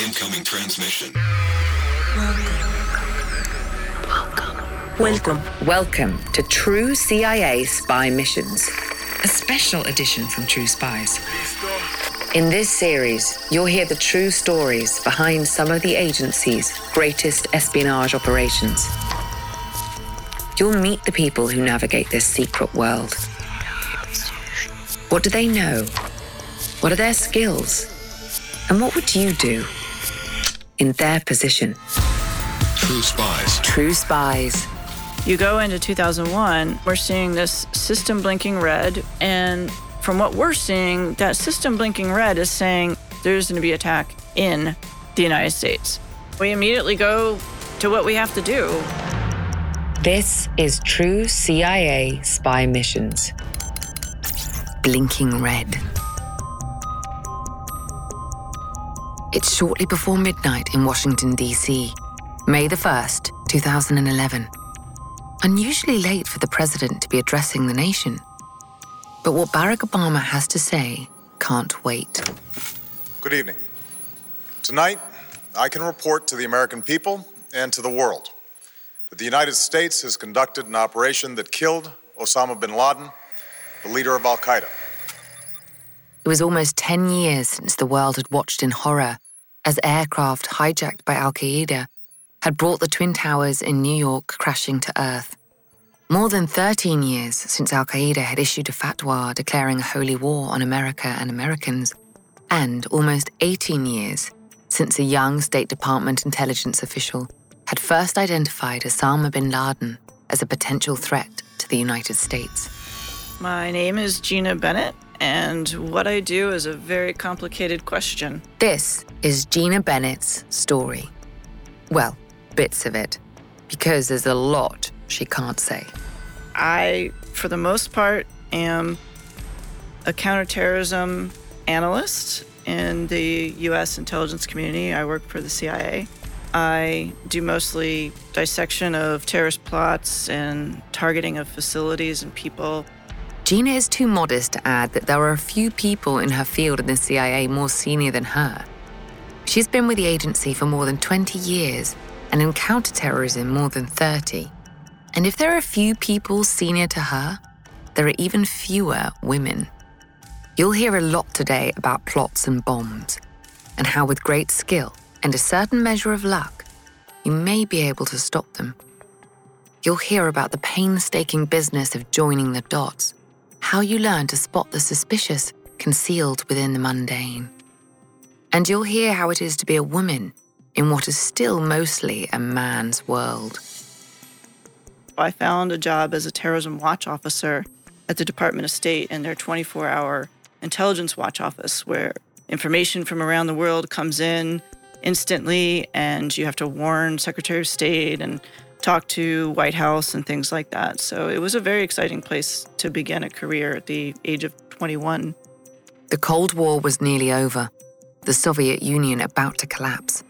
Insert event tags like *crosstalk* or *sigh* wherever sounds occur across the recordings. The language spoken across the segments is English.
Incoming transmission. Welcome. Welcome to True CIA Spy Missions, a special edition from True Spies. In this series, you'll hear the true stories behind some of the agency's greatest espionage operations. You'll meet the people who navigate this secret world. What do they know? What are their skills? And what would you do in their position? True Spies. True Spies. You go into 2001, we're seeing this system blinking red, and from what we're seeing, that system blinking red is saying there's going to be attack in the United States. We immediately go to what we have to do. This is True CIA Spy Missions. Blinking red. It's shortly before midnight in Washington, D.C., May the 1st, 2011. Unusually late for the president to be addressing the nation. But what Barack Obama has to say can't wait. Good evening. Tonight, I can report to the American people and to the world that the United States has conducted an operation that killed Osama bin Laden, the leader of Al Qaeda. It was almost 10 years since the world had watched in horror as aircraft hijacked by Al Qaeda had brought the Twin Towers in New York crashing to Earth. More than 13 years since Al Qaeda had issued a fatwa declaring a holy war on America and Americans, and almost 18 years since a young State Department intelligence official had first identified Osama bin Laden as a potential threat to the United States. My name is Gina Bennett, and what I do is a very complicated question. This is Gina Bennett's story. Well, bits of it, because there's a lot she can't say. I, for the most part, am a counterterrorism analyst in the U.S. intelligence community. I work for the CIA. I do mostly dissection of terrorist plots and targeting of facilities and people. Gina is too modest to add that there are a few people in her field in the CIA more senior than her. She's been with the agency for more than 20 years and in counterterrorism more than 30. And if there are a few people senior to her, there are even fewer women. You'll hear a lot today about plots and bombs, and how, with great skill and a certain measure of luck, you may be able to stop them. You'll hear about the painstaking business of joining the dots, how you learn to spot the suspicious concealed within the mundane. And you'll hear how it is to be a woman in what is still mostly a man's world. I found a job as a terrorism watch officer at the Department of State in their 24 hour intelligence watch office, where information from around the world comes in instantly, and you have to warn Secretary of State and talk to White House and things like that. So it was a very exciting place to begin a career at the age of 21. The Cold War was nearly over, the Soviet Union about to collapse.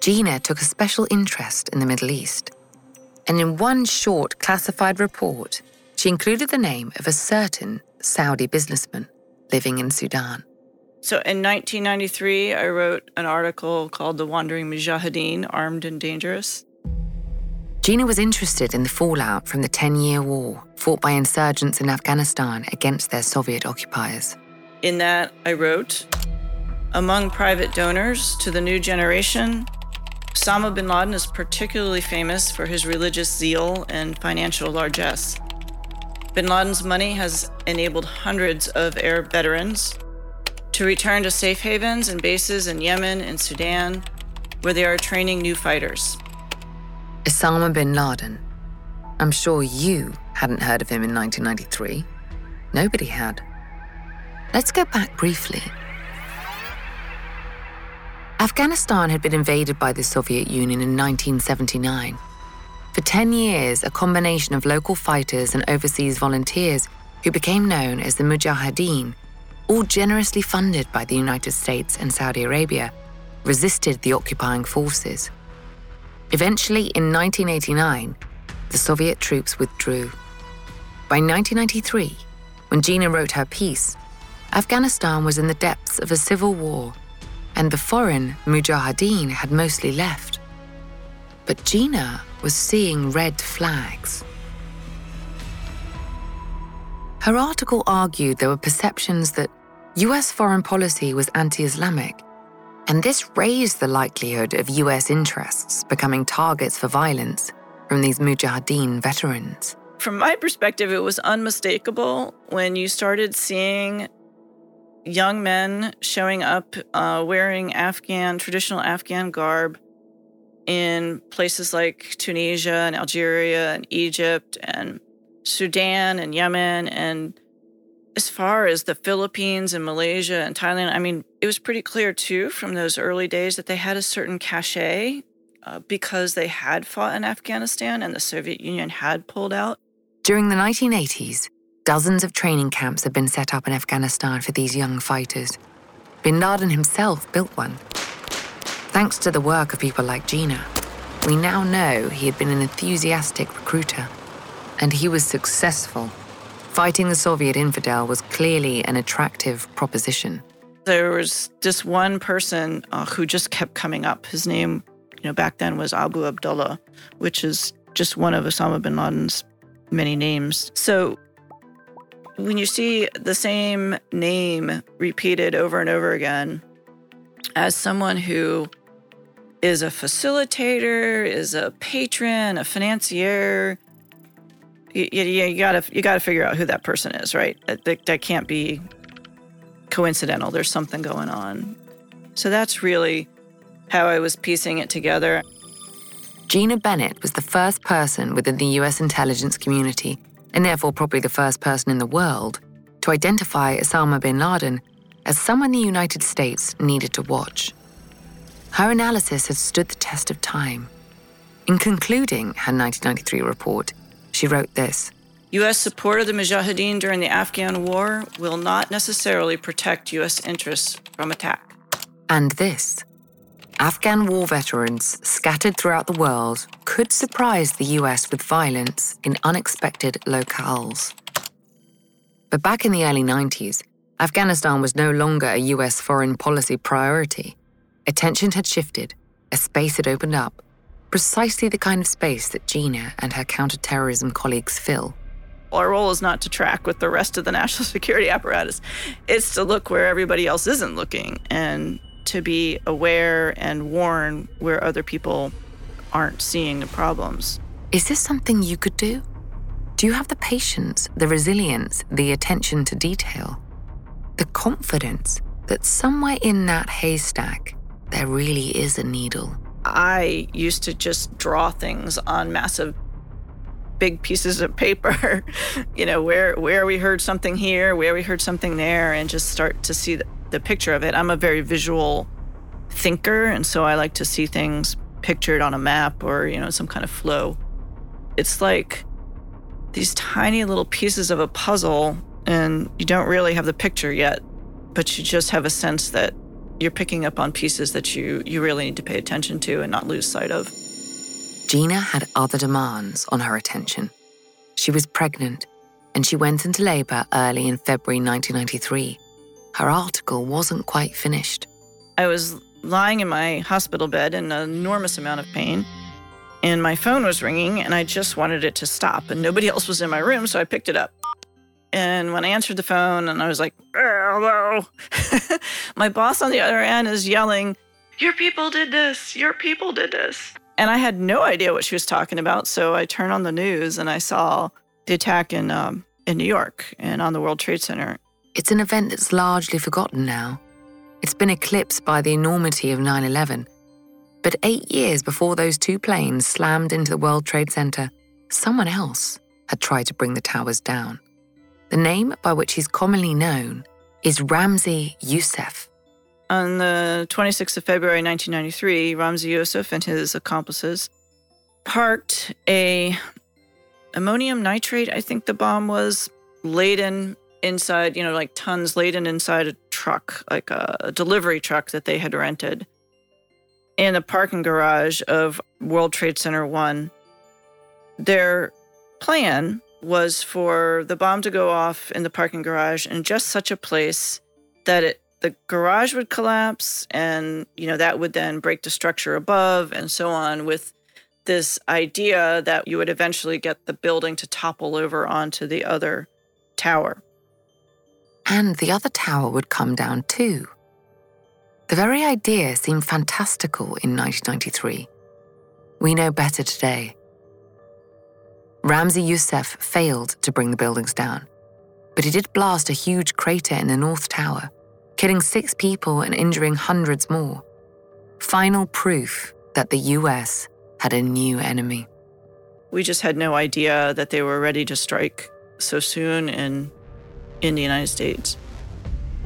Gina took a special interest in the Middle East. And in one short classified report, she included the name of a certain Saudi businessman living in Sudan. So in 1993, I wrote an article called The Wandering Mujahideen Armed and Dangerous. Gina was interested in the fallout from the 10 year war fought by insurgents in Afghanistan against their Soviet occupiers. In that, I wrote Among private donors to the new generation, Osama bin Laden is particularly famous for his religious zeal and financial largesse. Bin Laden's money has enabled hundreds of Arab veterans to return to safe havens and bases in Yemen and Sudan, where they are training new fighters. Osama bin Laden. I'm sure you hadn't heard of him in 1993. Nobody had. Let's go back briefly. Afghanistan had been invaded by the Soviet Union in 1979. For 10 years, a combination of local fighters and overseas volunteers who became known as the Mujahideen, all generously funded by the United States and Saudi Arabia, resisted the occupying forces. Eventually, in 1989, the Soviet troops withdrew. By 1993, when Gina wrote her piece, Afghanistan was in the depths of a civil war and the foreign Mujahideen had mostly left. But Gina was seeing red flags. Her article argued there were perceptions that US foreign policy was anti Islamic, and this raised the likelihood of US interests becoming targets for violence from these Mujahideen veterans. From my perspective, it was unmistakable when you started seeing young men showing up uh, wearing Afghan, traditional Afghan garb in places like Tunisia and Algeria and Egypt and Sudan and Yemen and as far as the Philippines and Malaysia and Thailand, I mean, it was pretty clear too from those early days that they had a certain cachet uh, because they had fought in Afghanistan and the Soviet Union had pulled out. During the 1980s, dozens of training camps had been set up in Afghanistan for these young fighters. Bin Laden himself built one. Thanks to the work of people like Gina, we now know he had been an enthusiastic recruiter. And he was successful. Fighting the Soviet infidel was clearly an attractive proposition. There was this one person uh, who just kept coming up. His name, you know, back then was Abu Abdullah, which is just one of Osama bin Laden's many names. So when you see the same name repeated over and over again as someone who is a facilitator, is a patron, a financier, you, you, you gotta you gotta figure out who that person is, right? That, that can't be coincidental. There's something going on. So that's really how I was piecing it together. Gina Bennett was the first person within the US intelligence community, and therefore probably the first person in the world, to identify Osama bin Laden as someone the United States needed to watch. Her analysis had stood the test of time. In concluding her 1993 report, she wrote this U.S. support of the Mujahideen during the Afghan war will not necessarily protect U.S. interests from attack. And this Afghan war veterans scattered throughout the world could surprise the US with violence in unexpected locales. But back in the early 90s, Afghanistan was no longer a US foreign policy priority. Attention had shifted, a space had opened up, precisely the kind of space that Gina and her counterterrorism colleagues fill. Our role is not to track with the rest of the national *laughs* security apparatus. It's to look where everybody else isn't looking and to be aware and warn where other people aren't seeing the problems. Is this something you could do? Do you have the patience, the resilience, the attention to detail, the confidence that somewhere in that haystack there really is a needle? I used to just draw things on massive big pieces of paper, *laughs* you know, where where we heard something here, where we heard something there and just start to see the, the picture of it. I'm a very visual thinker, and so I like to see things pictured on a map or, you know, some kind of flow. It's like these tiny little pieces of a puzzle, and you don't really have the picture yet, but you just have a sense that you're picking up on pieces that you, you really need to pay attention to and not lose sight of. Gina had other demands on her attention. She was pregnant, and she went into labor early in February 1993 her article wasn't quite finished. I was lying in my hospital bed in an enormous amount of pain, and my phone was ringing, and I just wanted it to stop, and nobody *laughs* else was in my room, so I picked it up. And when I answered the phone, and I was like, hello, *laughs* my boss on the other end is yelling, Your people did this, your people did this. And I had no idea what she was talking about, so I turned on the news and I saw the attack in, um, in New York and on the World Trade Center. It's an event that's largely forgotten now. It's been eclipsed by the enormity of 9 11. But eight years before those two planes slammed into the World Trade Center, someone else had tried to bring the towers down. The name by which he's commonly known is Ramzi Youssef. On the 26th of February 1993, Ramzi Youssef and his accomplices parked a ammonium nitrate, I think the bomb was, laden inside, you know, like tons laden inside a truck, like a delivery truck that they had rented in the parking garage of World Trade Center 1. Their plan was for the bomb to go off in the parking garage in just such a place that it the garage would collapse and you know that would then break the structure above and so on with this idea that you would eventually get the building to topple over onto the other tower. And the other tower would come down too. The very idea seemed fantastical in 1993. We know better today. Ramzi Youssef failed to bring the buildings down, but he did blast a huge crater in the North Tower, killing six people and injuring hundreds more. Final proof that the US had a new enemy. We just had no idea that they were ready to strike so soon in, in the United States.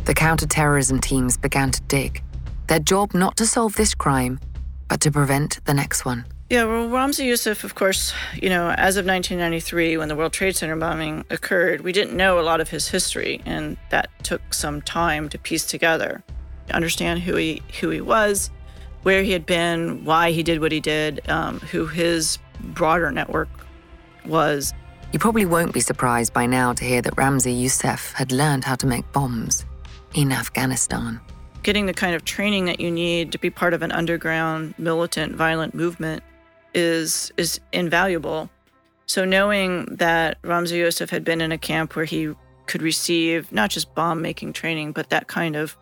The counterterrorism teams began to dig, their job not to solve this crime, but to prevent the next one. Yeah, well, Ramzi Youssef, of course, you know, as of 1993, when the World Trade Center bombing occurred, we didn't know a lot of his history, and that took some time to piece together, to understand who he who he was, where he had been, why he did what he did, um, who his broader network was. You probably won't be surprised by now to hear that Ramzi Youssef had learned how to make bombs in Afghanistan. Getting the kind of training that you need to be part of an underground, militant, violent movement is is invaluable. So knowing that Ramzi Youssef had been in a camp where he could receive not just bomb making training, but that kind of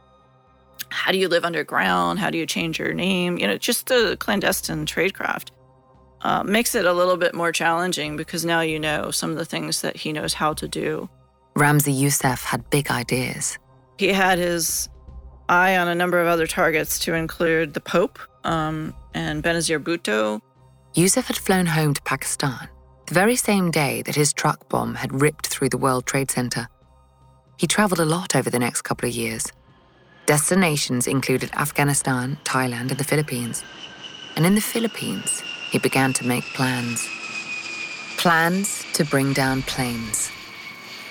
how do you live underground? How do you change your name? You know, just the clandestine tradecraft uh, makes it a little bit more challenging because now you know some of the things that he knows how to do. Ramzi Youssef had big ideas. He had his eye on a number of other targets to include the Pope um, and Benazir Bhutto, Youssef had flown home to Pakistan the very same day that his truck bomb had ripped through the World Trade Center. He traveled a lot over the next couple of years. Destinations included Afghanistan, Thailand, and the Philippines. And in the Philippines, he began to make plans. Plans to bring down planes.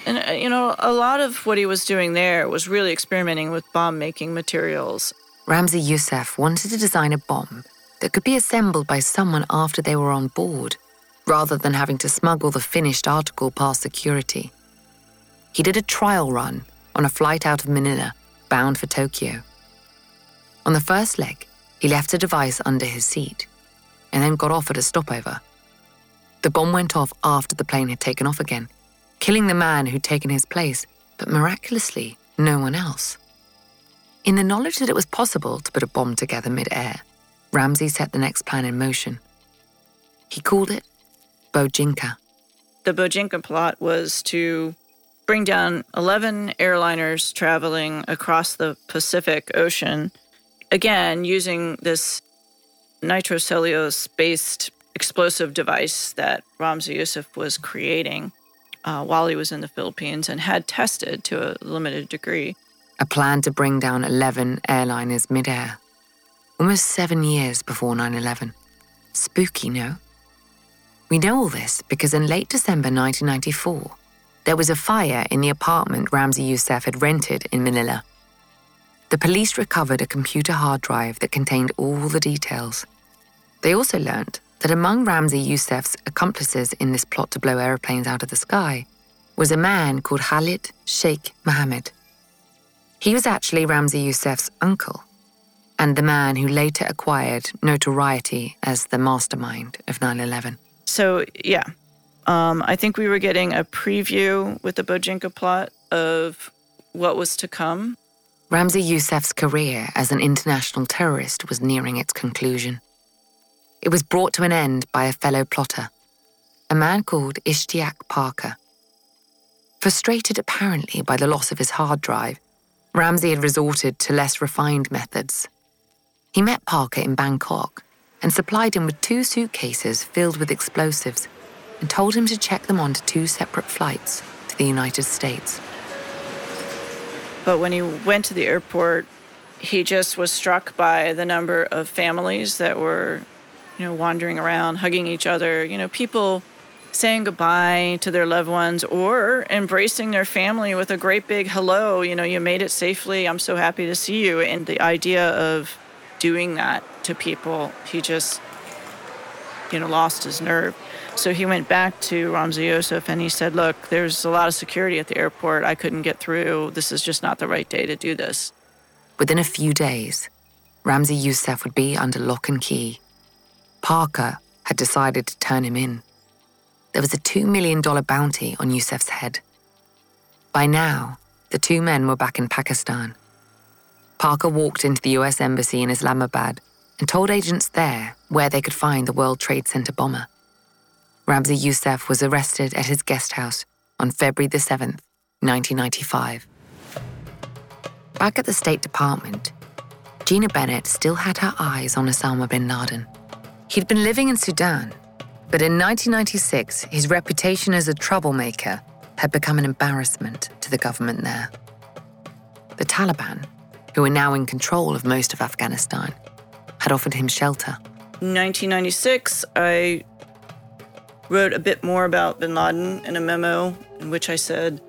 And, uh, you know, a lot of what he was doing there was really experimenting with bomb making materials. Ramzi Youssef wanted to design a bomb that could be assembled by someone after they were on board, rather than having to smuggle the finished article past security. He did a trial run on a flight out of Manila, bound for Tokyo. On the first leg, he left a device under his seat and then got off at a stopover. The bomb went off after the plane had taken off again, killing the man who'd taken his place, but miraculously, no one else. In the knowledge that it was possible to put a bomb together mid-air, Ramzi set the next plan in motion. He called it Bojinka. The Bojinka plot was to bring down 11 airliners traveling across the Pacific Ocean, again, using this nitrocellulose based explosive device that Ramzi Youssef was creating uh, while he was in the Philippines and had tested to a limited degree. A plan to bring down 11 airliners midair almost seven years before 9 11. Spooky, no? We know all this because in late December 1994, there was a fire in the apartment Ramzi Youssef had rented in Manila. The police recovered a computer hard drive that contained all the details. They also learned that among Ramzi Youssef's accomplices in this plot to blow aeroplanes out of the sky was a man called Khalid Sheikh Mohammed. He was actually Ramzi Youssef's uncle and the man who later acquired notoriety as the mastermind of 9 11. So, yeah, um, I think we were getting a preview with the Bojinka plot of what was to come. Ramzi Youssef's career as an international terrorist was nearing its conclusion. It was brought to an end by a fellow plotter, a man called Ishtiaq Parker. Frustrated apparently by the loss of his hard drive, Ramzi had resorted to less refined methods he met Parker in Bangkok and supplied him with two suitcases filled with explosives and told him to check them onto two separate flights to the United States. But when he went to the airport, he just was struck by the number of families that were, you know, wandering around, hugging each other, you know, people saying goodbye to their loved ones or embracing their family with a great big hello, you know, you made it safely. I'm so happy to see you. And the idea of doing that to people, he just, you know, lost his nerve. So he went back to Ramzi Youssef and he said, Look, there's a lot of security at the airport. I couldn't get through. This is just not the right day to do this. within a few days, Ramzi Youssef would be under lock and key. Parker had decided to turn him in. There was a $2 million bounty on Youssef's head. By now, the two men were back in Pakistan. Parker walked into the US Embassy in Islamabad and told agents there where they could find the World Trade Center bomber. Ramzi Youssef was arrested at his guest house on February the 7th, 1995. Back at the State Department, Gina Bennett still had her eyes on Osama bin Laden. He'd been living in Sudan, but in 1996, his reputation as a troublemaker had become an embarrassment to the government there. The Taliban, who were now in control of most of Afghanistan, had offered him shelter. In 1996, I wrote a bit more about bin Laden in a memo in which I said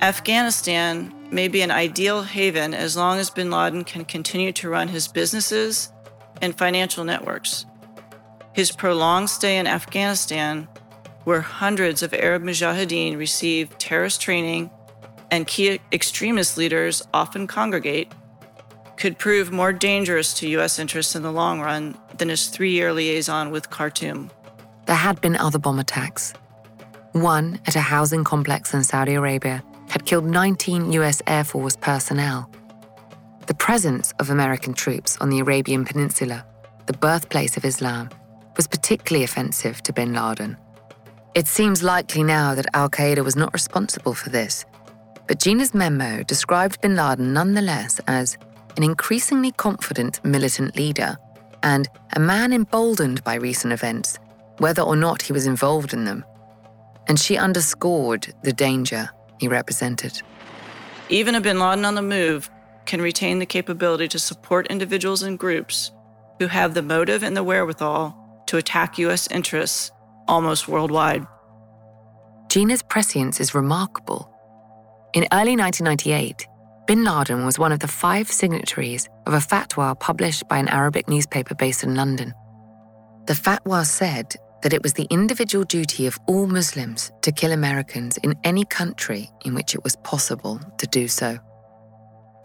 Afghanistan may be an ideal haven as long as bin Laden can continue to run his businesses and financial networks. His prolonged stay in Afghanistan, where hundreds of Arab mujahideen receive terrorist training and key extremist leaders often congregate, could prove more dangerous to U.S. interests in the long run than his three year liaison with Khartoum. There had been other bomb attacks. One at a housing complex in Saudi Arabia had killed 19 US Air Force personnel. The presence of American troops on the Arabian Peninsula, the birthplace of Islam, was particularly offensive to bin Laden. It seems likely now that Al Qaeda was not responsible for this, but Gina's memo described bin Laden nonetheless as an increasingly confident militant leader and a man emboldened by recent events, whether or not he was involved in them. And she underscored the danger he represented. Even a bin Laden on the move can retain the capability to support individuals and groups who have the motive and the wherewithal to attack U.S. interests almost worldwide. Gina's prescience is remarkable. In early 1998, bin Laden was one of the five signatories of a fatwa published by an Arabic newspaper based in London. The fatwa said that it was the individual duty of all Muslims to kill Americans in any country in which it was possible to do so.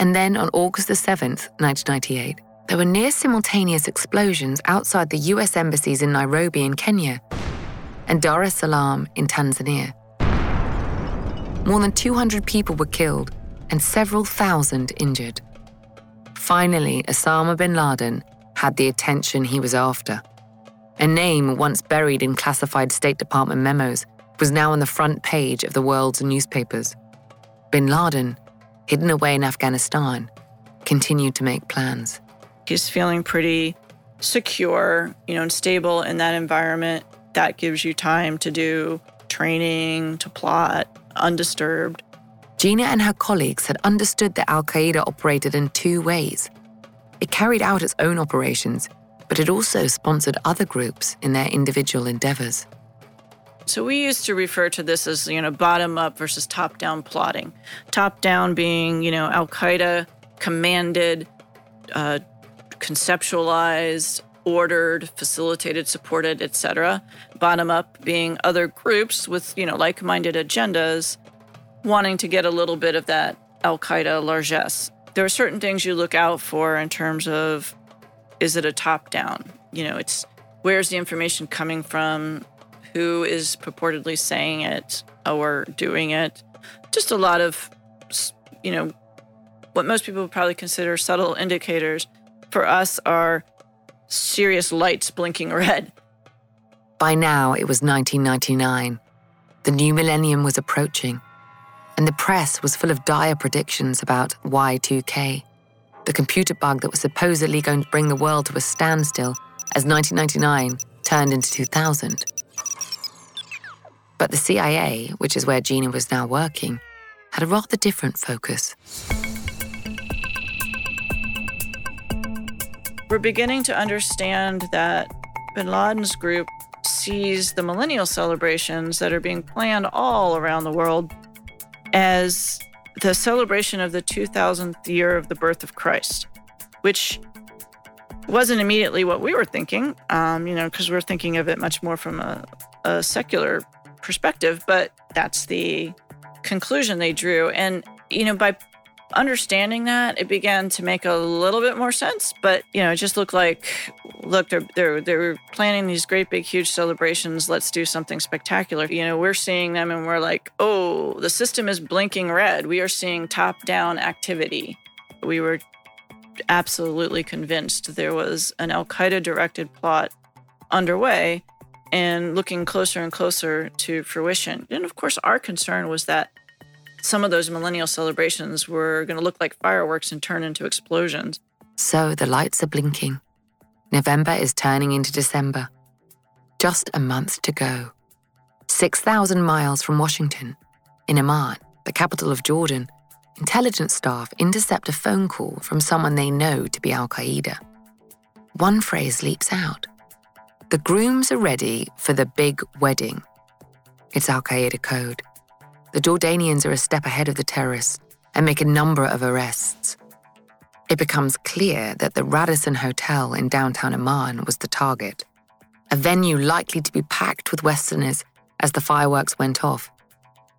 And then on August the 7th, 1998, there were near simultaneous explosions outside the US embassies in Nairobi in Kenya and Dar es Salaam in Tanzania. More than 200 people were killed and several thousand injured. Finally, Osama bin Laden had the attention he was after. A name once buried in classified State Department memos was now on the front page of the world's newspapers. Bin Laden, hidden away in Afghanistan, continued to make plans. He's feeling pretty secure, you know, and stable in that environment. That gives you time to do training, to plot, undisturbed. Gina and her colleagues had understood that Al Qaeda operated in two ways. It carried out its own operations but it also sponsored other groups in their individual endeavors. So we used to refer to this as, you know, bottom up versus top down plotting. Top down being, you know, Al Qaeda commanded, uh, conceptualized, ordered, facilitated, supported, etc. Bottom up being other groups with, you know, like-minded agendas wanting to get a little bit of that Al Qaeda largesse. There are certain things you look out for in terms of is it a top down? You know, it's where's the information coming from? Who is purportedly saying it or doing it? Just a lot of, you know, what most people would probably consider subtle indicators for us are serious lights blinking red. By now, it was 1999. The new millennium was approaching, and the press was full of dire predictions about Y2K the computer bug that was supposedly going to bring the world to a standstill as 1999 turned into 2000. But the CIA, which is where Gina was now working, had a rather different focus. We're beginning to understand that bin Laden's group sees the millennial celebrations that are being planned all around the world as the celebration of the 2000th year of the birth of Christ, which wasn't immediately what we were thinking, um, you know, because we're thinking of it much more from a, a secular perspective, but that's the conclusion they drew. And, you know, by understanding that, it began to make a little bit more sense. But, you know, it just looked like, look, they're, they're, they're planning these great big, huge celebrations. Let's do something spectacular. You know, we're seeing them and we're like, oh, the system is blinking red. We are seeing top down activity. We were absolutely convinced there was an Al Qaeda directed plot underway and looking closer and closer to fruition. And of course, our concern was that some of those millennial celebrations were going to look like fireworks and turn into explosions. So the lights are blinking. November is turning into December. Just a month to go. 6,000 miles from Washington, in Amman, the capital of Jordan, intelligence staff intercept a phone call from someone they know to be Al Qaeda. One phrase leaps out The grooms are ready for the big wedding. It's Al Qaeda code. The Jordanians are a step ahead of the terrorists and make a number of arrests. It becomes clear that the Radisson Hotel in downtown Amman was the target, a venue likely to be packed with Westerners as the fireworks went off.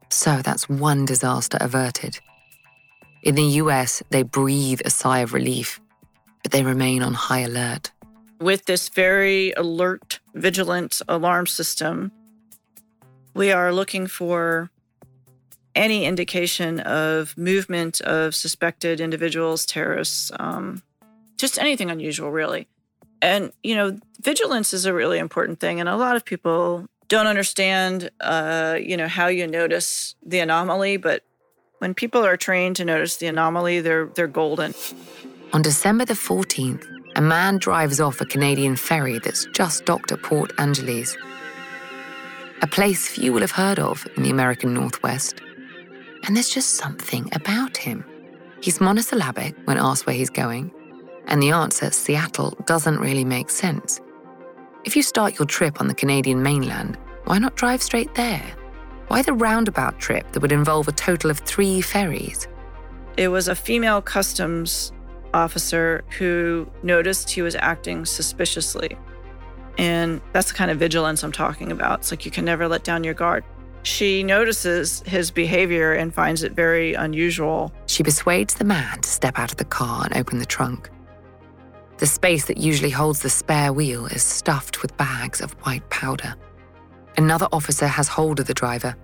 So that's one disaster averted. In the US, they breathe a sigh of relief, but they remain on high alert. With this very alert, vigilant alarm system, we are looking for any indication of movement of suspected individuals, terrorists, um, just anything unusual, really. And, you know, vigilance is a really important thing. And a lot of people don't understand, uh, you know, how you notice the anomaly, but when people are trained to notice the anomaly, they're, they're golden. On December the 14th, a man drives off a Canadian ferry that's just docked at Port Angeles, a place few will have heard of in the American Northwest. And there's just something about him. He's monosyllabic when asked where he's going, and the answer, Seattle, doesn't really make sense. If you start your trip on the Canadian mainland, why not drive straight there? Why the roundabout trip that would involve a total of three ferries? It was a female customs officer who noticed he was acting suspiciously. And that's the kind of vigilance I'm talking about. It's like you can never let down your guard. She notices his behavior and finds it very unusual. She persuades the man to step out of the car and open the trunk. The space that usually holds the spare wheel is stuffed with bags of white powder. Another officer has hold of the driver.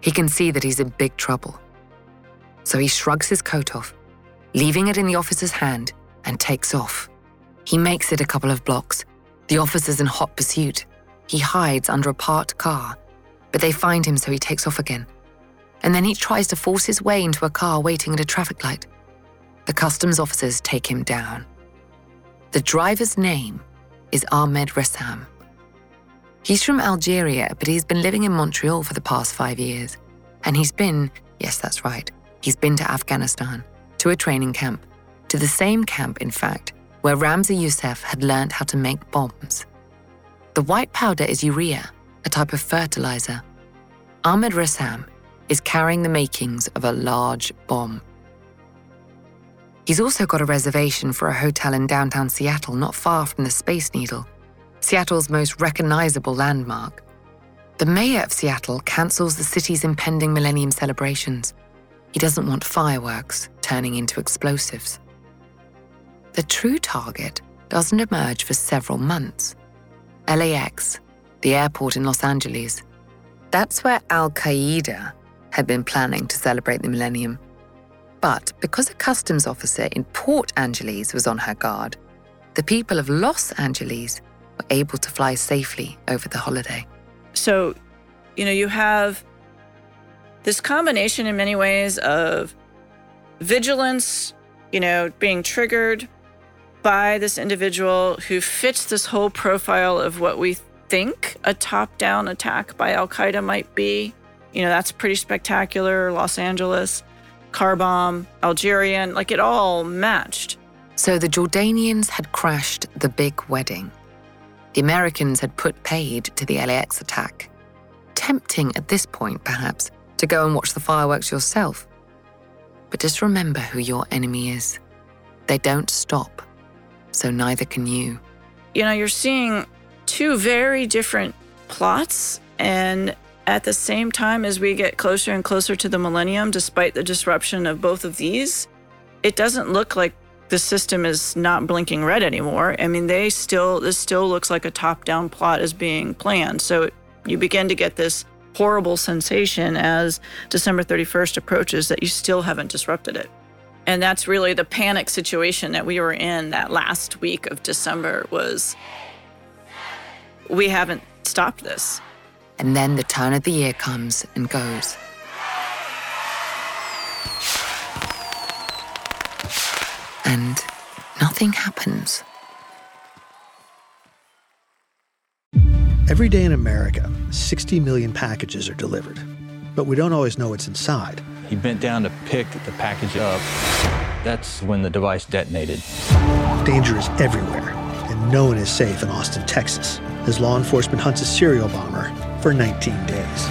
He can see that he's in big trouble. So he shrugs his coat off, leaving it in the officer's hand, and takes off. He makes it a couple of blocks. The officer's in hot pursuit. He hides under a parked car, but they find him, so he takes off again. And then he tries to force his way into a car waiting at a traffic light. The customs officers take him down. The driver's name is Ahmed Ressam. He's from Algeria, but he's been living in Montreal for the past five years. And he's been, yes, that's right, he's been to Afghanistan, to a training camp, to the same camp, in fact, where Ramzi Youssef had learned how to make bombs. The white powder is urea, a type of fertilizer. Ahmed Ressam is carrying the makings of a large bomb. He's also got a reservation for a hotel in downtown Seattle, not far from the Space Needle, Seattle's most recognizable landmark. The mayor of Seattle cancels the city's impending millennium celebrations. He doesn't want fireworks turning into explosives. The true target doesn't emerge for several months. LAX, the airport in Los Angeles. That's where Al Qaeda had been planning to celebrate the millennium. But because a customs officer in Port Angeles was on her guard, the people of Los Angeles were able to fly safely over the holiday. So, you know, you have this combination in many ways of vigilance, you know, being triggered by this individual who fits this whole profile of what we think a top down attack by Al Qaeda might be. You know, that's pretty spectacular. Los Angeles, car bomb, Algerian, like it all matched. So the Jordanians had crashed the big wedding. The Americans had put paid to the LAX attack. Tempting at this point, perhaps, to go and watch the fireworks yourself. But just remember who your enemy is. They don't stop, so neither can you. You know, you're seeing two very different plots. And at the same time, as we get closer and closer to the millennium, despite the disruption of both of these, it doesn't look like the system is not blinking red anymore. I mean, they still, this still looks like a top down plot is being planned. So you begin to get this horrible sensation as December 31st approaches that you still haven't disrupted it. And that's really the panic situation that we were in that last week of December was we haven't stopped this. And then the turn of the year comes and goes. And nothing happens. Every day in America, 60 million packages are delivered, but we don't always know what's inside. He bent down to pick the package up. That's when the device detonated. Danger is everywhere, and no one is safe in Austin, Texas, as law enforcement hunts a serial bomber for 19 days.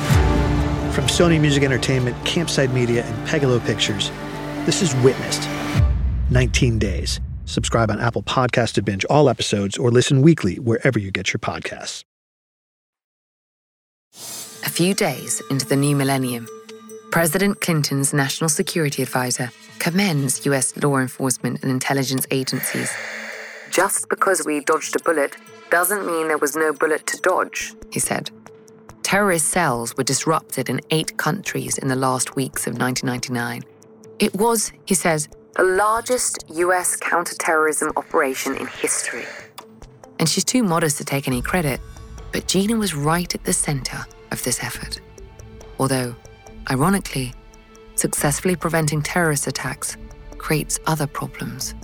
From Sony Music Entertainment, Campside Media, and Pegalo Pictures, this is Witnessed 19 Days. Subscribe on Apple Podcast to binge all episodes or listen weekly wherever you get your podcasts. A few days into the new millennium, President Clinton's national security advisor commends US law enforcement and intelligence agencies. Just because we dodged a bullet doesn't mean there was no bullet to dodge, he said. Terrorist cells were disrupted in eight countries in the last weeks of 1999. It was, he says, the largest US counterterrorism operation in history. And she's too modest to take any credit, but Gina was right at the center of this effort. Although, ironically, successfully preventing terrorist attacks creates other problems.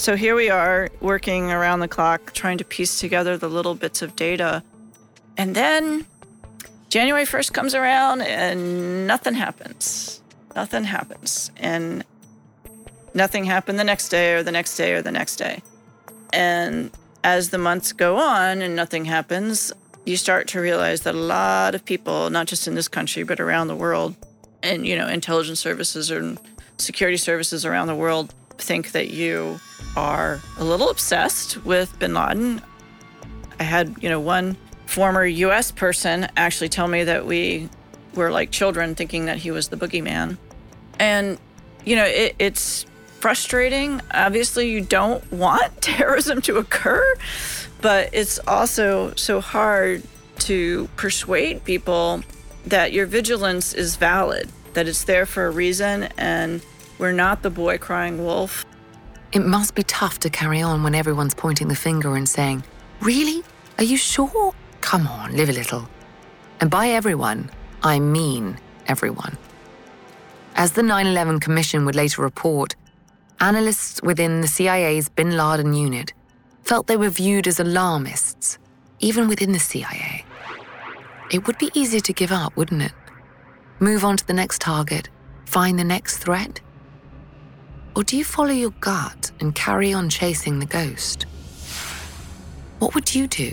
So here we are working around the clock trying to piece together the little bits of data. And then January 1st comes around and nothing happens. Nothing happens. And nothing happened the next day or the next day or the next day. And as the months go on and nothing happens, you start to realize that a lot of people, not just in this country, but around the world, and, you know, intelligence services and security services around the world think that you are a little obsessed with bin Laden. I had, you know, one former US person actually tell me that we were like children thinking that he was the boogeyman. And, you know, it, it's frustrating. Obviously, you don't want *laughs* terrorism to occur, but it's also so hard to persuade people that your vigilance is valid, that it's there for a reason, and we're not the boy crying wolf. It must be tough to carry on when everyone's pointing the finger and saying, Really? Are you sure? Come on, live a little. And by everyone, I mean everyone. As the 9 11 Commission would later report, analysts within the CIA's bin Laden unit felt they were viewed as alarmists, even within the CIA. It would be easier to give up, wouldn't it? Move on to the next target, find the next threat? Or do you follow your gut and carry on chasing the ghost? What would you do?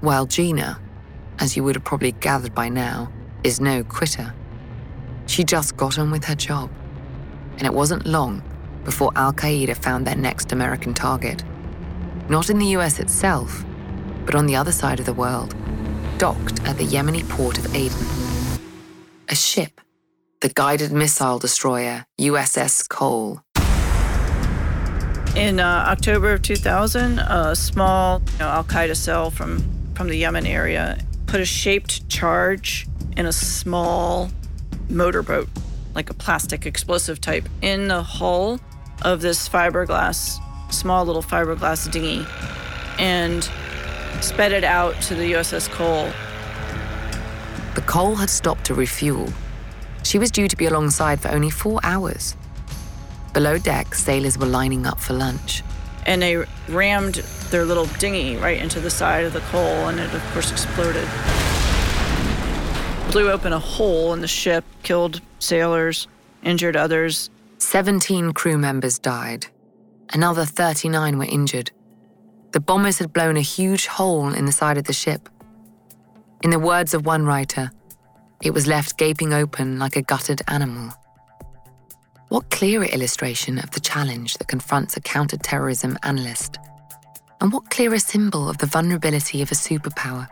Well, Gina, as you would have probably gathered by now, is no quitter. She just got on with her job. And it wasn't long before Al Qaeda found their next American target. Not in the US itself, but on the other side of the world, docked at the Yemeni port of Aden. A ship, the guided missile destroyer USS Cole. In uh, October of 2000, a small you know, Al Qaeda cell from, from the Yemen area put a shaped charge in a small motorboat, like a plastic explosive type, in the hull of this fiberglass, small little fiberglass dinghy, and sped it out to the USS Cole. The Cole had stopped to refuel. She was due to be alongside for only four hours. Below deck, sailors were lining up for lunch. And they rammed their little dinghy right into the side of the Cole, and it, of course, exploded. Blew open a hole in the ship, killed sailors, injured others. 17 crew members died. Another 39 were injured. The bombers had blown a huge hole in the side of the ship. In the words of one writer, it was left gaping open like a gutted animal. What clearer illustration of the challenge that confronts a counterterrorism analyst? And what clearer symbol of the vulnerability of a superpower?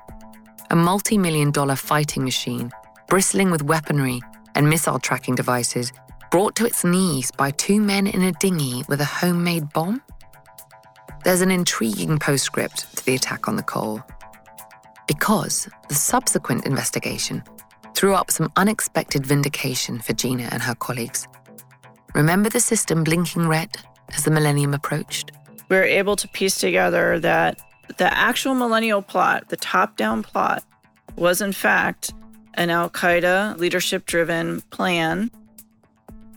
A multi million dollar fighting machine, bristling with weaponry and missile tracking devices, brought to its knees by two men in a dinghy with a homemade bomb? There's an intriguing postscript to the attack on the Cole. Because the subsequent investigation threw up some unexpected vindication for Gina and her colleagues. Remember the system blinking red as the millennium approached? We were able to piece together that the actual millennial plot, the top down plot, was in fact an Al Qaeda leadership driven plan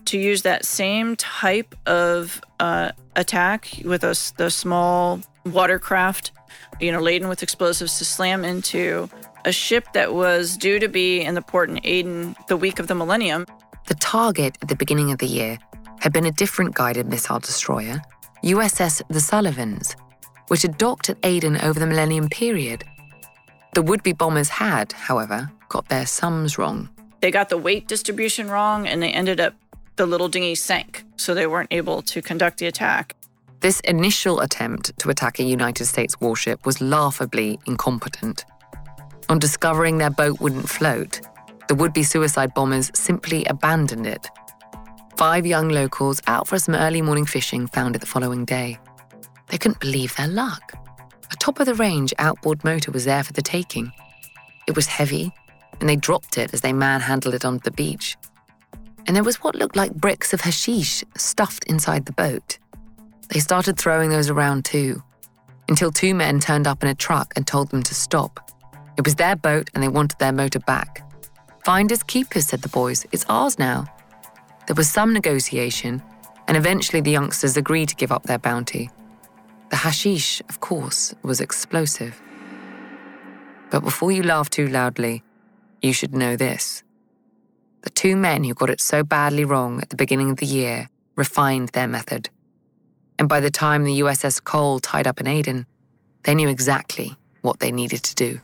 to use that same type of uh, attack with a, small watercraft, you know, laden with explosives to slam into a ship that was due to be in the port in Aden the week of the millennium. The target at the beginning of the year had been a different guided missile destroyer, USS The Sullivans, which had docked at Aden over the millennium period. The would be bombers had, however, got their sums wrong. They got the weight distribution wrong and they ended up, the little dinghy sank, so they weren't able to conduct the attack. This initial attempt to attack a United States warship was laughably incompetent. On discovering their boat wouldn't float, the would be suicide bombers simply abandoned it. Five young locals out for some early morning fishing found it the following day. They couldn't believe their luck. A top of the range outboard motor was there for the taking. It was heavy, and they dropped it as they manhandled it onto the beach. And there was what looked like bricks of hashish stuffed inside the boat. They started throwing those around too, until two men turned up in a truck and told them to stop. It was their boat and they wanted their motor back. Finders keepers, said the boys. It's ours now. There was some negotiation, and eventually the youngsters agreed to give up their bounty. The hashish, of course, was explosive. But before you laugh too loudly, you should know this. The two men who got it so badly wrong at the beginning of the year refined their method. And by the time the USS Cole tied up in Aden, they knew exactly what they needed to do.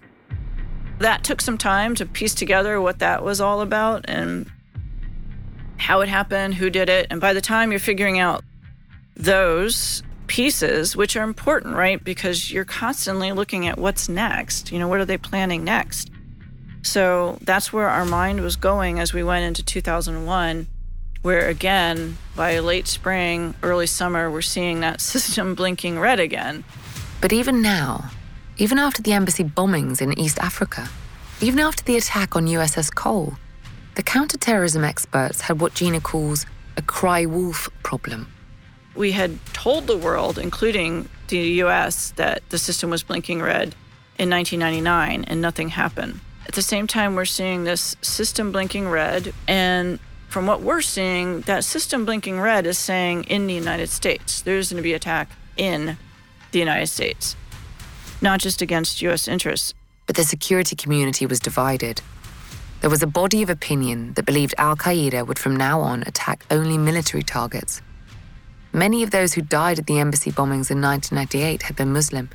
That took some time to piece together what that was all about and how it happened, who did it. And by the time you're figuring out those pieces, which are important, right? Because you're constantly looking at what's next. You know, what are they planning next? So that's where our mind was going as we went into 2001, where again, by late spring, early summer, we're seeing that *laughs* system blinking red again. But even now, even after the embassy bombings in East Africa, even after the attack on USS Cole, the counterterrorism experts had what Gina calls a cry wolf problem. We had told the world, including the US, that the system was blinking red in 1999 and nothing happened. At the same time, we're seeing this system blinking red. And from what we're seeing, that system blinking red is saying in the United States, there's going to be attack in the United States, not just against US interests. But the security community was divided. There was a body of opinion that believed Al Qaeda would from now on attack only military targets. Many of those who died at the embassy bombings in 1998 had been Muslim,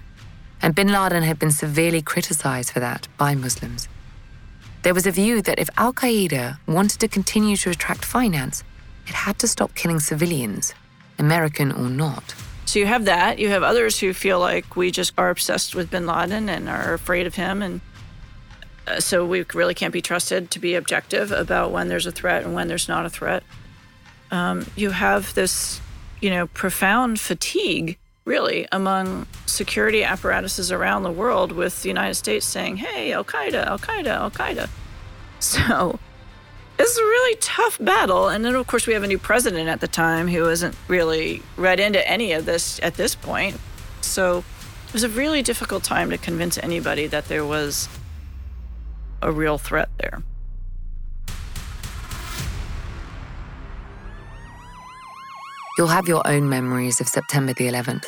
and bin Laden had been severely criticized for that by Muslims. There was a view that if Al Qaeda wanted to continue to attract finance, it had to stop killing civilians, American or not. So you have that. You have others who feel like we just are obsessed with bin Laden and are afraid of him and uh, so we really can't be trusted to be objective about when there's a threat and when there's not a threat. Um, you have this, you know, profound fatigue, really, among security apparatuses around the world with the United States saying, hey, Al Qaeda, Al Qaeda, Al Qaeda. *laughs* So it's a really tough battle. And then, of course, we have a new president at the time who isn't really read into any of this at this point. So it was a really difficult time to convince anybody that there was a real threat there. You'll have your own memories of September the 11th,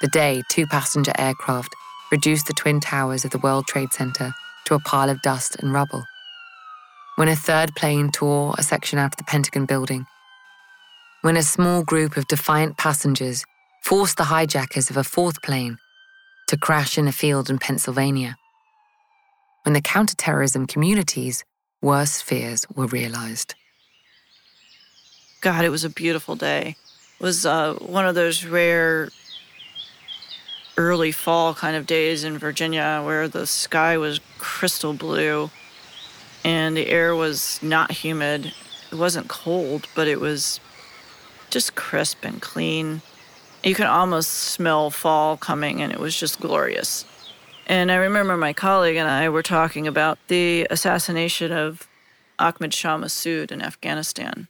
the day two passenger aircraft reduced the twin towers of the World Trade Center to a pile of dust and rubble. When a third plane tore a section out of the Pentagon building. When a small group of defiant passengers forced the hijackers of a fourth plane to crash in a field in Pennsylvania when the counterterrorism community's worst fears were realized. God, it was a beautiful day. It was uh, one of those rare early fall kind of days in Virginia where the sky was crystal blue and the air was not humid. It wasn't cold, but it was just crisp and clean. You could almost smell fall coming, and it was just glorious. And I remember my colleague and I were talking about the assassination of Ahmad Shah Massoud in Afghanistan.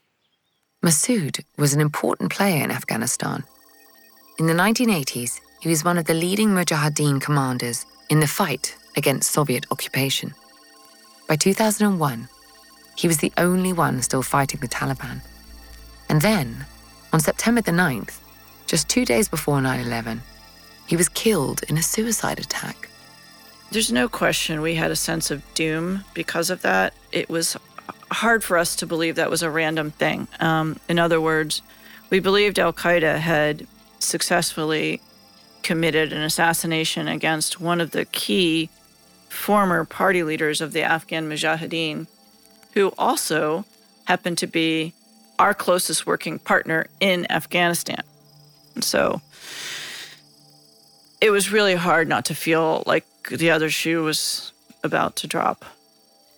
Massoud was an important player in Afghanistan. In the 1980s, he was one of the leading Mujahideen commanders in the fight against Soviet occupation. By 2001, he was the only one still fighting the Taliban. And then, on September the 9th, just two days before 9 11, he was killed in a suicide attack. There's no question we had a sense of doom because of that. It was hard for us to believe that was a random thing. Um, in other words, we believed Al Qaeda had successfully committed an assassination against one of the key former party leaders of the Afghan Mujahideen, who also happened to be our closest working partner in Afghanistan. And so it was really hard not to feel like the other shoe was about to drop.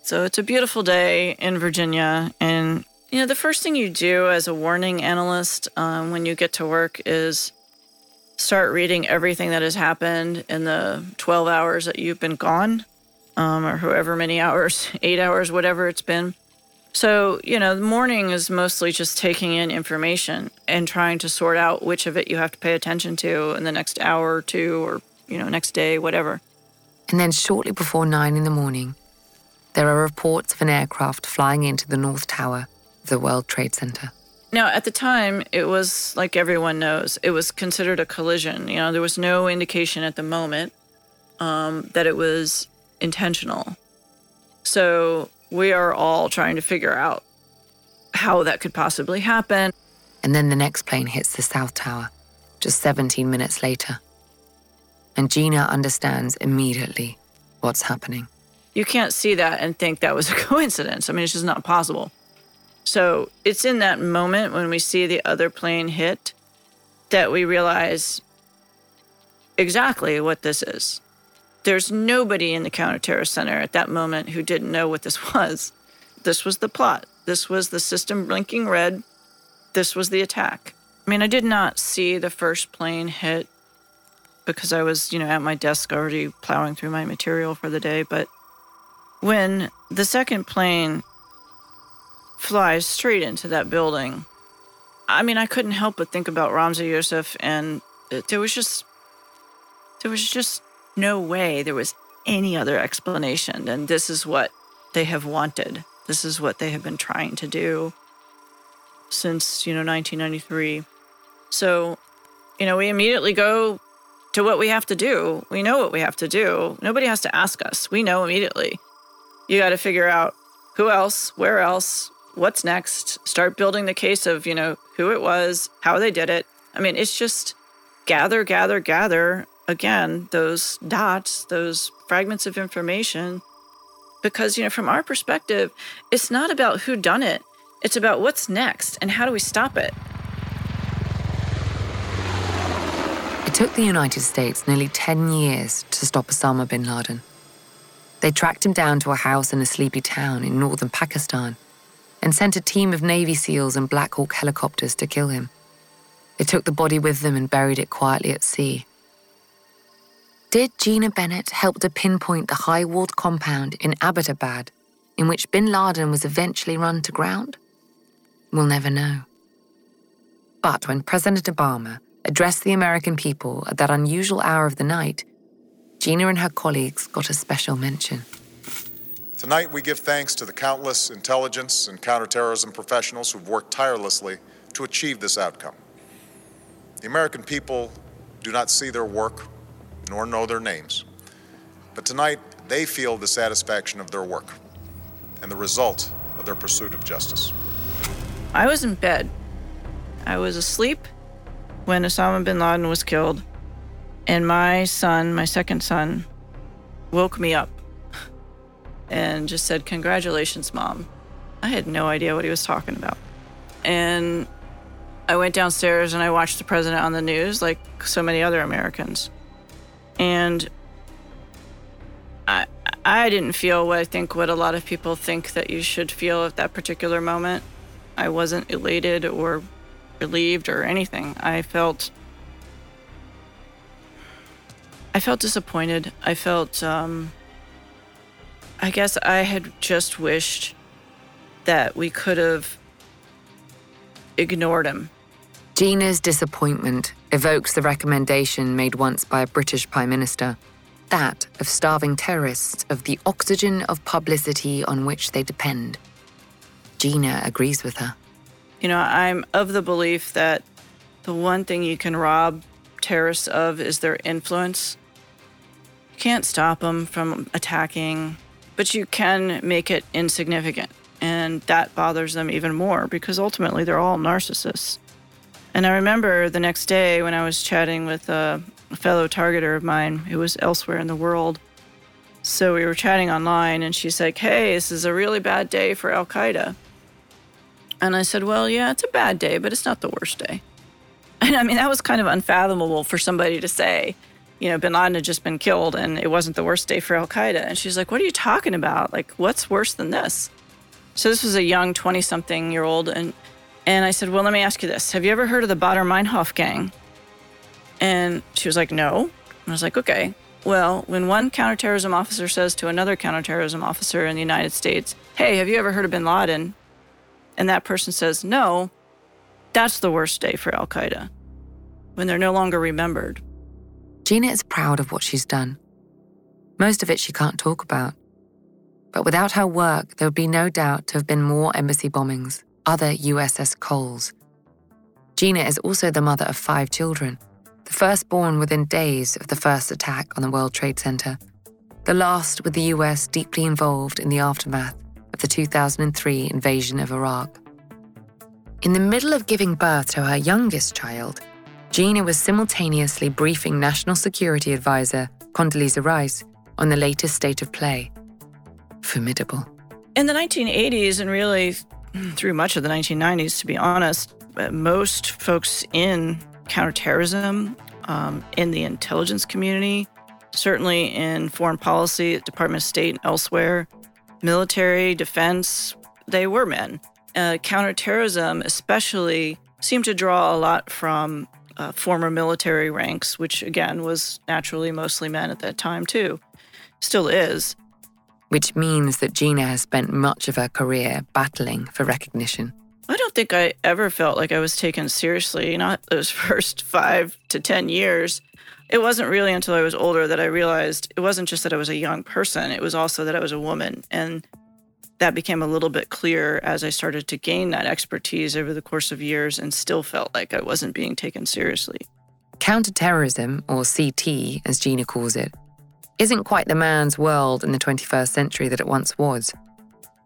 So it's a beautiful day in Virginia. And, you know, the first thing you do as a warning analyst um, when you get to work is start reading everything that has happened in the 12 hours that you've been gone, um, or however many hours, *laughs* eight hours, whatever it's been. So, you know, the morning is mostly just taking in information and trying to sort out which of it you have to pay attention to in the next hour or two or, you know, next day, whatever. And then shortly before nine in the morning, there are reports of an aircraft flying into the North Tower of the World Trade Center. Now, at the time, it was like everyone knows, it was considered a collision. You know, there was no indication at the moment um, that it was intentional. So we are all trying to figure out how that could possibly happen. And then the next plane hits the South Tower, just 17 minutes later. And Gina understands immediately what's happening. You can't see that and think that was a *laughs* coincidence. I mean, it's just not possible. So it's in that moment when we see the other plane hit that we realize exactly what this is. There's nobody in the counterterrorist center at that moment who didn't know what this *laughs* was. This was the plot. This was the system blinking red. This was the attack. I mean, I did not see the first plane hit because I was, you know, at my desk already plowing through my material for the day. But when the second plane flies straight into that building, I mean, I couldn't help but think about Ramzi Youssef, and there was just, there was just no way there was any other explanation. And this is what they have wanted. This is what they have been trying to do since, you know, 1993. So, you know, we immediately go to what we have to do. We know what we have to do. Nobody has to ask us. We know immediately. You got to figure out who else, where else, what's next, start building the case of, you know, who it was, how they did it. I mean, it's just gather, gather, gather again those dots, those fragments of information. Because, you know, from our perspective, it's not about who done it. It's about what's next and how do we stop it. It took the United States nearly 10 years to stop Osama bin Laden. They tracked him down to a house in a sleepy town in northern Pakistan and sent a team of Navy SEALs and Black Hawk helicopters to kill him. They took the body with them and buried it quietly at sea. Did Gina Bennett help to pinpoint the high walled compound in Abbottabad in which bin Laden was eventually run to ground? We'll never know. But when President Obama addressed the American people at that unusual hour of the night, Gina and her colleagues got a special mention. Tonight, we give thanks to the countless intelligence and counterterrorism professionals who've worked tirelessly to achieve this outcome. The American people do not see their work nor know their names, but tonight they feel the satisfaction of their work and the result of their pursuit of justice. I was in bed. I was asleep when Osama bin Laden was killed. And my son, my second son, woke me up and just said, Congratulations, mom. I had no idea what he was talking about. And I went downstairs and I watched the president on the news, like so many other Americans. And I, I didn't feel what I think what a lot of people think that you should feel at that particular moment. I wasn't elated or relieved or anything. I felt I felt disappointed. I felt um I guess I had just wished that we could have ignored him. Gina's disappointment evokes the recommendation made once by a British Prime Minister that of starving terrorists of the oxygen of publicity on which they depend. Gina agrees with her. You know, I'm of the belief that the one thing you can rob terrorists of is their influence. You can't stop them from attacking, but you can make it insignificant. And that bothers them even more because ultimately they're all narcissists. And I remember the next day when I was chatting with a fellow targeter of mine who was elsewhere in the world. So we were chatting online, and she's like, Hey, this is a really bad day for Al Qaeda. And I said, Well, yeah, it's a bad day, but it's not the worst day. *laughs* And I mean, that was kind of unfathomable for somebody to say. You know, bin Laden had just been killed and it wasn't the worst day for Al Qaeda. And she's like, What are you talking about? Like, what's worse than this? So this was a young 20 something year old. And, and I said, Well, let me ask you this Have you ever heard of the Baader Meinhof gang? And she was like, No. And I was like, Okay. Well, when one counterterrorism officer says to another counterterrorism officer in the United States, Hey, have you ever heard of bin Laden? And that person says, No, that's the worst day for Al Qaeda when they're no longer remembered. Gina is proud of what she's done. Most of it she can't talk about. But without her work, there would be no doubt to have been more embassy bombings, other USS Coles. Gina is also the mother of five children, the first born within days of the first attack on the World Trade Center, the last with the US deeply involved in the aftermath of the 2003 invasion of Iraq. In the middle of giving birth to her youngest child, Gina was simultaneously briefing National Security Advisor Condoleezza Rice on the latest state of play. Formidable. In the 1980s, and really through much of the 1990s, to be honest, uh, most folks in counterterrorism, um, in the intelligence community, certainly in foreign policy, Department of State, and elsewhere, military, defense, they were men. Uh, counterterrorism, especially, seemed to draw a lot from uh, former military ranks, which again was naturally mostly men at that time, too. Still is. Which means that Gina has spent much of her career battling for recognition. I don't think I ever felt like I was taken seriously, not those *laughs* first five to 10 years. It wasn't really until I was older that I realized it wasn't just that I was a young person, it was also that I was a woman. And that became a little bit clearer as I started to gain that expertise over the course of years and still felt like I wasn't being taken seriously. Counterterrorism, or CT as Gina calls it, isn't quite the man's world in the 21st century that it once was.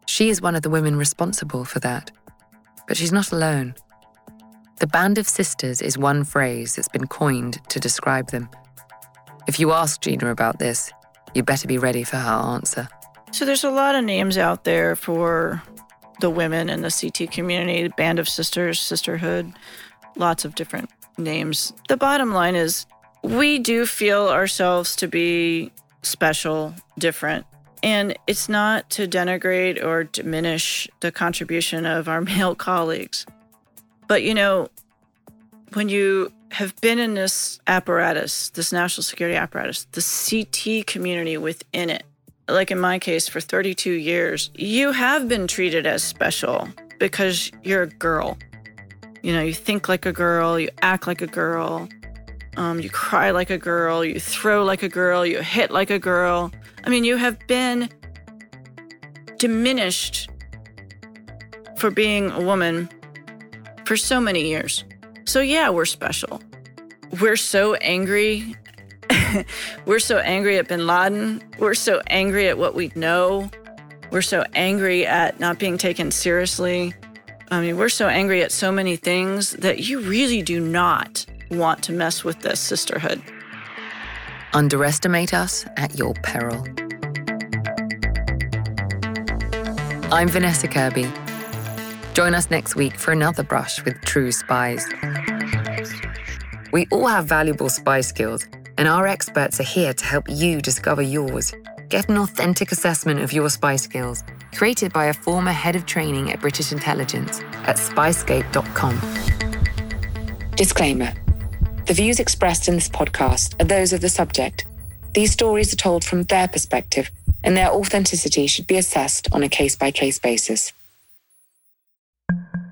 She is one of the women responsible for that. But she's not alone. The Band of Sisters is one phrase that's been coined to describe them. If you ask Gina about this, you better be ready for her answer. So there's a lot of names out there for the women in the CT community, Band of Sisters, Sisterhood, lots of different names. The bottom line is we do feel ourselves to be special, different. And it's not to denigrate or diminish the contribution of our *laughs* male colleagues. But you know, when you have been in this apparatus, this national security apparatus, the CT community within it, like in my case, for 32 years, you have been treated as special because you're a girl. You know, you think like a girl, you act like a girl, um, you cry like a girl, you throw like a girl, you hit like a girl. I mean, you have been diminished for being a woman for so many years. So, yeah, we're special. We're so angry *laughs* we're so angry at bin Laden. We're so angry at what we know. We're so angry at not being taken seriously. I mean, we're so angry at so many things that you really do not want to mess with this sisterhood. Underestimate us at your peril. I'm Vanessa Kirby. Join us next week for another brush with true spies. We all have valuable spy skills and our experts are here to help you discover yours. Get an authentic assessment of your spy skills created by a former head of training at British intelligence at spyscape.com. Disclaimer The views expressed in this podcast are those of the subject. These stories are told from their perspective, and their authenticity should be assessed on a case by case basis.